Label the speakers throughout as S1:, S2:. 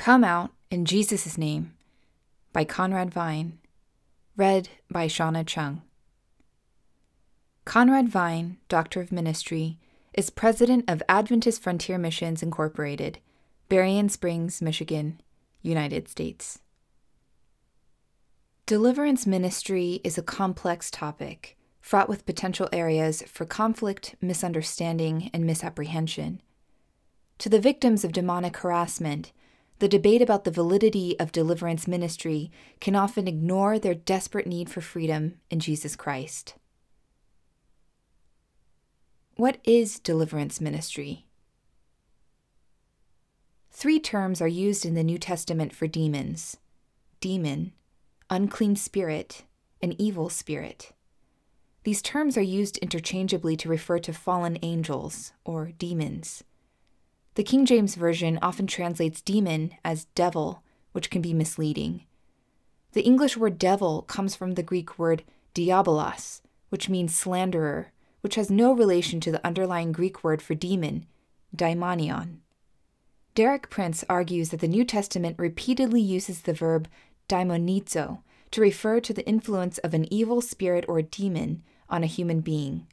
S1: Come Out in Jesus' Name by Conrad Vine. Read by Shauna Chung. Conrad Vine, Doctor of Ministry, is president of Adventist Frontier Missions Incorporated, Berrien Springs, Michigan, United States. Deliverance ministry is a complex topic, fraught with potential areas for conflict, misunderstanding, and misapprehension. To the victims of demonic harassment, the debate about the validity of deliverance ministry can often ignore their desperate need for freedom in Jesus Christ. What is deliverance ministry? Three terms are used in the New Testament for demons demon, unclean spirit, and evil spirit. These terms are used interchangeably to refer to fallen angels, or demons. The King James Version often translates demon as devil, which can be misleading. The English word devil comes from the Greek word diabolos, which means slanderer, which has no relation to the underlying Greek word for demon, daimonion. Derek Prince argues that the New Testament repeatedly uses the verb daimonizo to refer to the influence of an evil spirit or demon on a human being.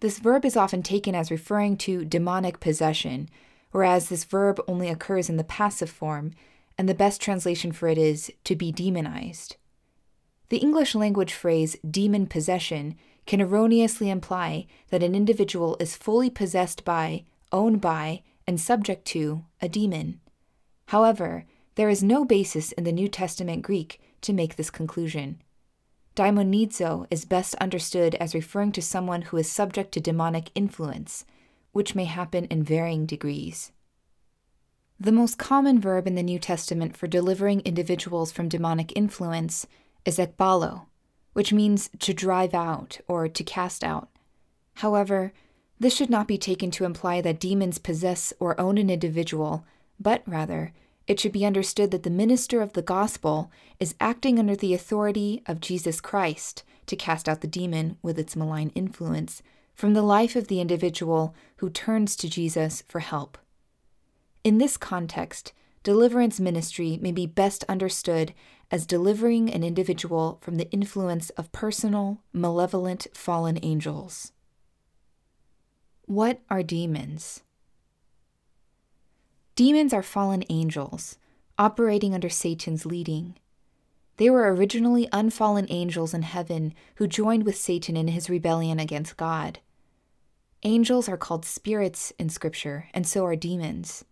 S1: This verb is often taken as referring to demonic possession, whereas this verb only occurs in the passive form, and the best translation for it is to be demonized. The English language phrase demon possession can erroneously imply that an individual is fully possessed by, owned by, and subject to a demon. However, there is no basis in the New Testament Greek to make this conclusion. Daimonizo is best understood as referring to someone who is subject to demonic influence, which may happen in varying degrees. The most common verb in the New Testament for delivering individuals from demonic influence is ekbalo, which means to drive out or to cast out. However, this should not be taken to imply that demons possess or own an individual, but rather, it should be understood that the minister of the gospel is acting under the authority of Jesus Christ to cast out the demon with its malign influence from the life of the individual who turns to Jesus for help. In this context, deliverance ministry may be best understood as delivering an individual from the influence of personal, malevolent fallen angels. What are demons? Demons are fallen angels, operating under Satan's leading. They were originally unfallen angels in heaven who joined with Satan in his rebellion against God. Angels are called spirits in Scripture, and so are demons.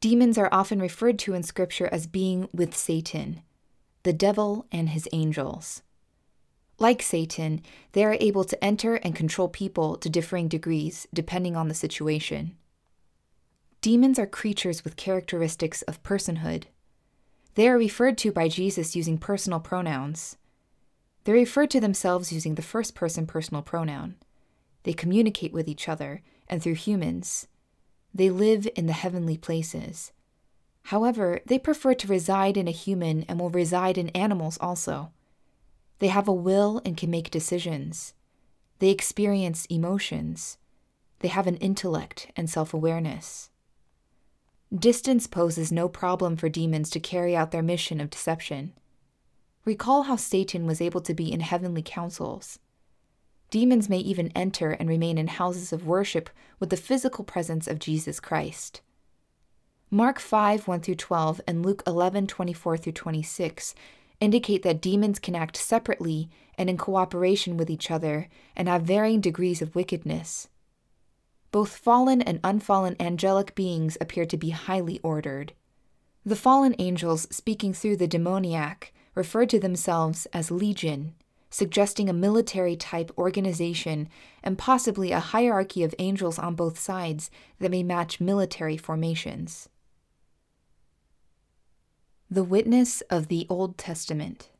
S1: Demons are often referred to in Scripture as being with Satan, the devil and his angels. Like Satan, they are able to enter and control people to differing degrees depending on the situation. Demons are creatures with characteristics of personhood. They are referred to by Jesus using personal pronouns. They refer to themselves using the first person personal pronoun. They communicate with each other and through humans. They live in the heavenly places. However, they prefer to reside in a human and will reside in animals also. They have a will and can make decisions. They experience emotions. They have an intellect and self awareness. Distance poses no problem for demons to carry out their mission of deception. Recall how Satan was able to be in heavenly councils. Demons may even enter and remain in houses of worship with the physical presence of Jesus Christ. Mark 5 1 through 12 and Luke 11 24 through 26 indicate that demons can act separately and in cooperation with each other and have varying degrees of wickedness. Both fallen and unfallen angelic beings appear to be highly ordered. The fallen angels, speaking through the demoniac, refer to themselves as legion suggesting a military type organization and possibly a hierarchy of angels on both sides that may match military formations. The Witness of the Old Testament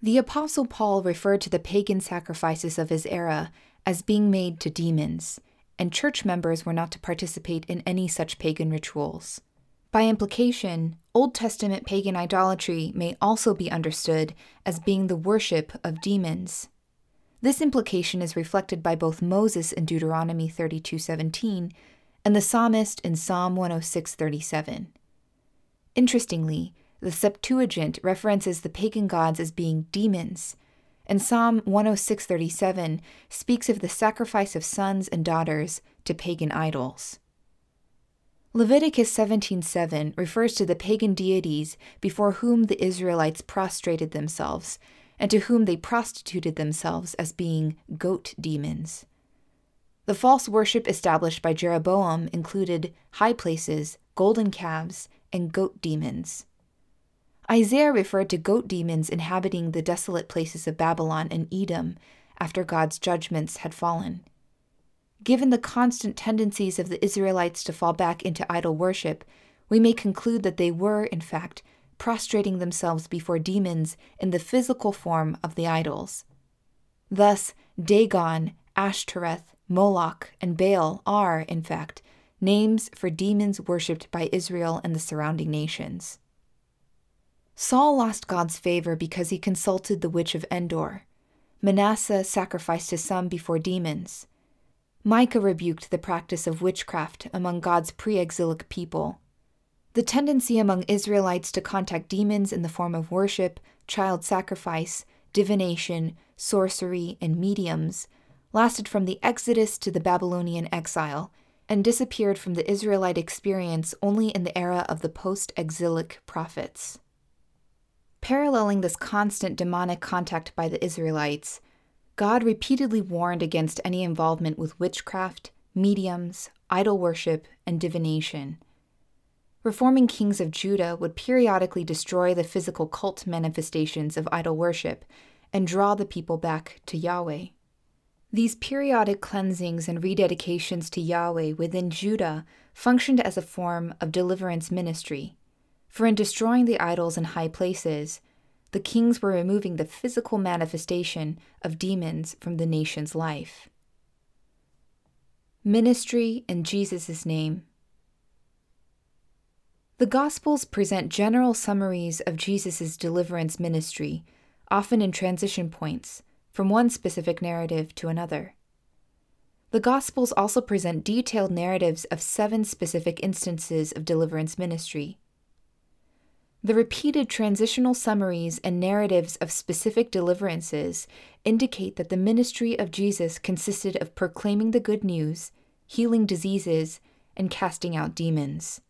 S1: The Apostle Paul referred to the pagan sacrifices of his era as being made to demons, and church members were not to participate in any such pagan rituals. By implication, Old Testament pagan idolatry may also be understood as being the worship of demons. This implication is reflected by both Moses in Deuteronomy 32:17 and the psalmist in Psalm 106:37. Interestingly, the Septuagint references the pagan gods as being demons, and Psalm 106:37 speaks of the sacrifice of sons and daughters to pagan idols. Leviticus 17:7 refers to the pagan deities before whom the Israelites prostrated themselves and to whom they prostituted themselves as being goat demons. The false worship established by Jeroboam included high places, golden calves, and goat demons. Isaiah referred to goat demons inhabiting the desolate places of Babylon and Edom after God's judgments had fallen. Given the constant tendencies of the Israelites to fall back into idol worship, we may conclude that they were, in fact, prostrating themselves before demons in the physical form of the idols. Thus, Dagon, Ashtoreth, Moloch, and Baal are, in fact, names for demons worshipped by Israel and the surrounding nations. Saul lost God's favor because he consulted the witch of Endor. Manasseh sacrificed his son before demons. Micah rebuked the practice of witchcraft among God's pre exilic people. The tendency among Israelites to contact demons in the form of worship, child sacrifice, divination, sorcery, and mediums lasted from the Exodus to the Babylonian exile and disappeared from the Israelite experience only in the era of the post exilic prophets. Paralleling this constant demonic contact by the Israelites, God repeatedly warned against any involvement with witchcraft, mediums, idol worship, and divination. Reforming kings of Judah would periodically destroy the physical cult manifestations of idol worship and draw the people back to Yahweh. These periodic cleansings and rededications to Yahweh within Judah functioned as a form of deliverance ministry. For in destroying the idols in high places, the kings were removing the physical manifestation of demons from the nation's life. Ministry in Jesus' name. The Gospels present general summaries of Jesus' deliverance ministry, often in transition points from one specific narrative to another. The Gospels also present detailed narratives of seven specific instances of deliverance ministry. The repeated transitional summaries and narratives of specific deliverances indicate that the ministry of Jesus consisted of proclaiming the good news, healing diseases, and casting out demons.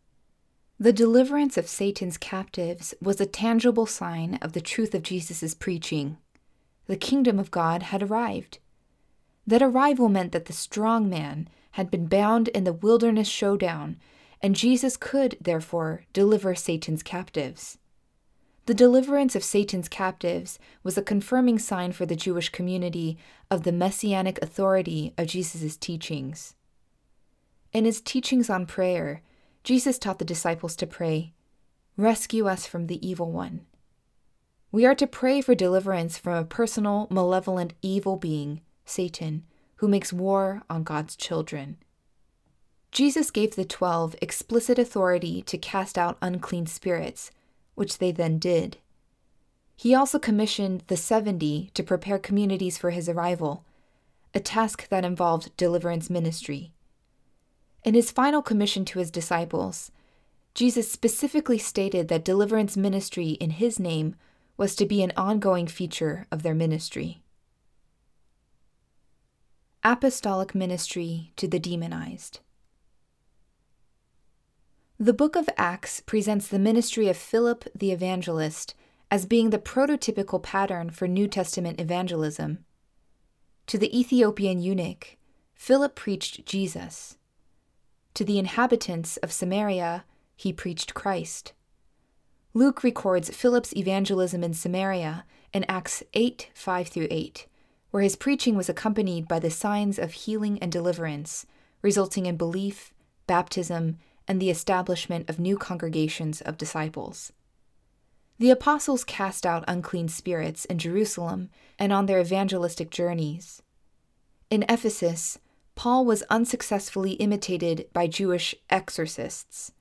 S1: The deliverance of Satan's captives was a tangible sign of the truth of Jesus' preaching. The kingdom of God had arrived. That arrival meant that the strong man had been bound in the wilderness showdown, and Jesus could, therefore, deliver Satan's captives. The deliverance of Satan's captives was a confirming sign for the Jewish community of the messianic authority of Jesus' teachings. In his teachings on prayer, Jesus taught the disciples to pray, Rescue us from the evil one. We are to pray for deliverance from a personal, malevolent, evil being, Satan, who makes war on God's children. Jesus gave the twelve explicit authority to cast out unclean spirits, which they then did. He also commissioned the seventy to prepare communities for his arrival, a task that involved deliverance ministry. In his final commission to his disciples, Jesus specifically stated that deliverance ministry in his name was to be an ongoing feature of their ministry. Apostolic Ministry to the Demonized. The book of Acts presents the ministry of Philip the evangelist as being the prototypical pattern for New Testament evangelism. To the Ethiopian eunuch, Philip preached Jesus. To the inhabitants of Samaria, he preached Christ. Luke records Philip's evangelism in Samaria in Acts 8 5 through 8, where his preaching was accompanied by the signs of healing and deliverance, resulting in belief, baptism, and the establishment of new congregations of disciples. The apostles cast out unclean spirits in Jerusalem and on their evangelistic journeys. In Ephesus, Paul was unsuccessfully imitated by Jewish exorcists.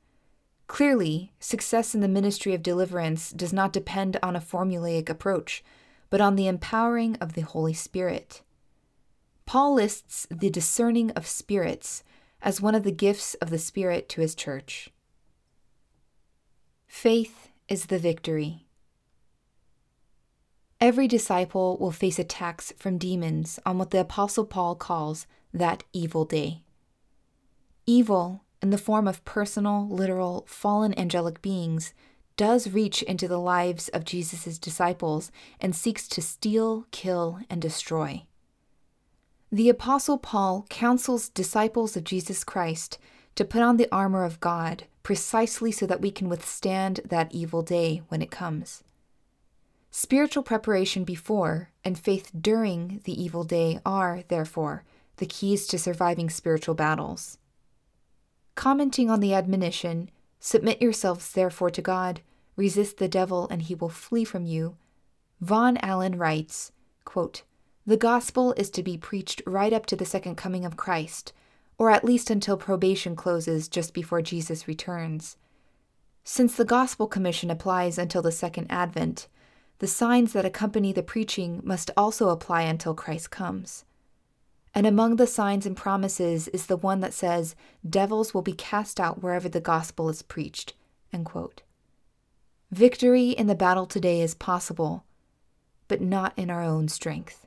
S1: Clearly, success in the ministry of deliverance does not depend on a formulaic approach, but on the empowering of the Holy Spirit. Paul lists the discerning of spirits as one of the gifts of the Spirit to his church. Faith is the victory. Every disciple will face attacks from demons on what the Apostle Paul calls that evil day. Evil, in the form of personal, literal, fallen angelic beings, does reach into the lives of Jesus' disciples and seeks to steal, kill, and destroy. The Apostle Paul counsels disciples of Jesus Christ to put on the armor of God precisely so that we can withstand that evil day when it comes. Spiritual preparation before and faith during the evil day are, therefore, the keys to surviving spiritual battles. Commenting on the admonition, Submit yourselves therefore to God, resist the devil, and he will flee from you, Vaughn Allen writes quote, The gospel is to be preached right up to the second coming of Christ, or at least until probation closes just before Jesus returns. Since the gospel commission applies until the second advent, the signs that accompany the preaching must also apply until Christ comes. And among the signs and promises is the one that says, Devils will be cast out wherever the gospel is preached. Victory in the battle today is possible, but not in our own strength.